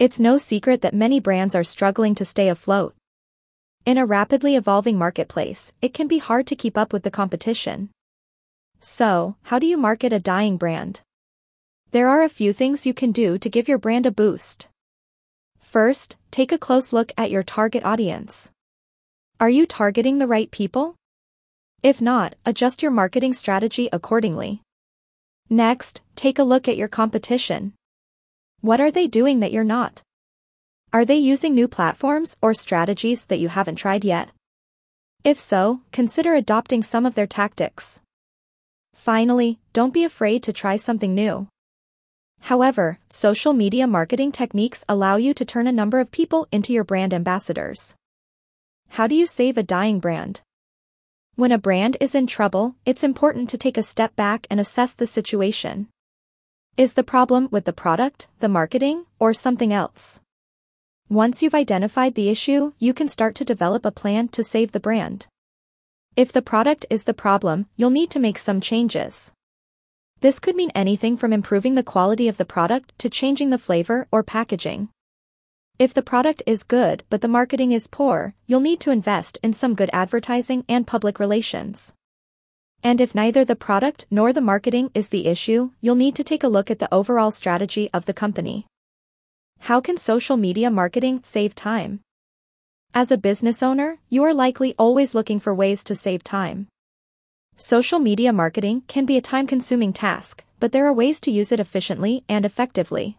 It's no secret that many brands are struggling to stay afloat. In a rapidly evolving marketplace, it can be hard to keep up with the competition. So, how do you market a dying brand? There are a few things you can do to give your brand a boost. First, take a close look at your target audience. Are you targeting the right people? If not, adjust your marketing strategy accordingly. Next, take a look at your competition. What are they doing that you're not? Are they using new platforms or strategies that you haven't tried yet? If so, consider adopting some of their tactics. Finally, don't be afraid to try something new. However, social media marketing techniques allow you to turn a number of people into your brand ambassadors. How do you save a dying brand? When a brand is in trouble, it's important to take a step back and assess the situation. Is the problem with the product, the marketing, or something else? Once you've identified the issue, you can start to develop a plan to save the brand. If the product is the problem, you'll need to make some changes. This could mean anything from improving the quality of the product to changing the flavor or packaging. If the product is good but the marketing is poor, you'll need to invest in some good advertising and public relations. And if neither the product nor the marketing is the issue, you'll need to take a look at the overall strategy of the company. How can social media marketing save time? As a business owner, you are likely always looking for ways to save time. Social media marketing can be a time-consuming task, but there are ways to use it efficiently and effectively.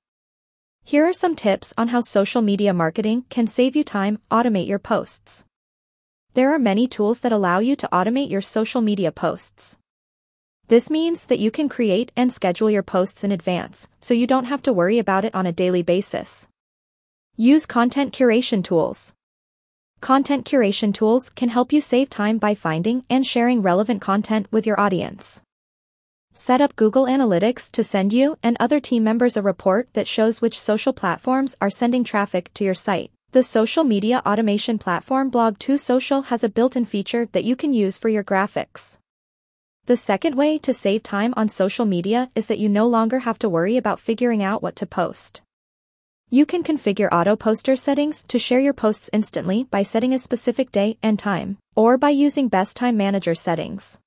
Here are some tips on how social media marketing can save you time, automate your posts. There are many tools that allow you to automate your social media posts. This means that you can create and schedule your posts in advance, so you don't have to worry about it on a daily basis. Use content curation tools. Content curation tools can help you save time by finding and sharing relevant content with your audience. Set up Google Analytics to send you and other team members a report that shows which social platforms are sending traffic to your site. The social media automation platform Blog2Social has a built-in feature that you can use for your graphics. The second way to save time on social media is that you no longer have to worry about figuring out what to post. You can configure auto poster settings to share your posts instantly by setting a specific day and time, or by using best time manager settings.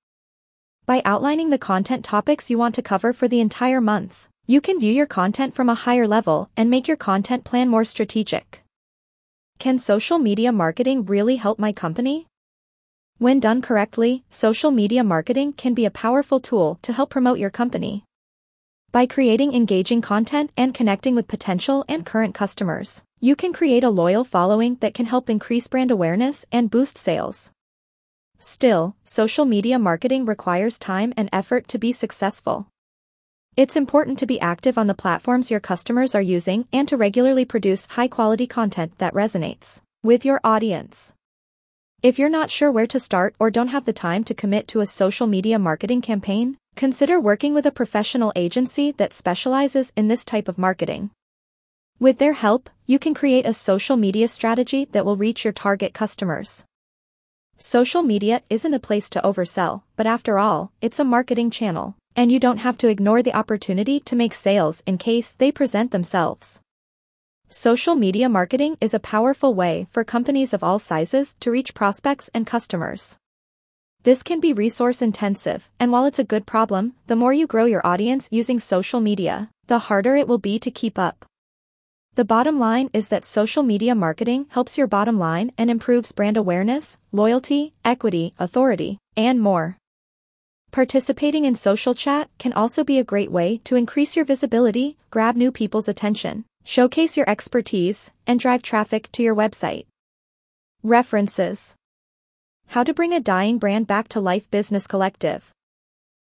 By outlining the content topics you want to cover for the entire month, you can view your content from a higher level and make your content plan more strategic. Can social media marketing really help my company? When done correctly, social media marketing can be a powerful tool to help promote your company. By creating engaging content and connecting with potential and current customers, you can create a loyal following that can help increase brand awareness and boost sales. Still, social media marketing requires time and effort to be successful. It's important to be active on the platforms your customers are using and to regularly produce high-quality content that resonates with your audience. If you're not sure where to start or don't have the time to commit to a social media marketing campaign, consider working with a professional agency that specializes in this type of marketing. With their help, you can create a social media strategy that will reach your target customers. Social media isn't a place to oversell, but after all, it's a marketing channel and you don't have to ignore the opportunity to make sales in case they present themselves. Social media marketing is a powerful way for companies of all sizes to reach prospects and customers. This can be resource intensive, and while it's a good problem, the more you grow your audience using social media, the harder it will be to keep up. The bottom line is that social media marketing helps your bottom line and improves brand awareness, loyalty, equity, authority, and more. Participating in social chat can also be a great way to increase your visibility, grab new people's attention, showcase your expertise, and drive traffic to your website. References How to Bring a Dying Brand Back to Life Business Collective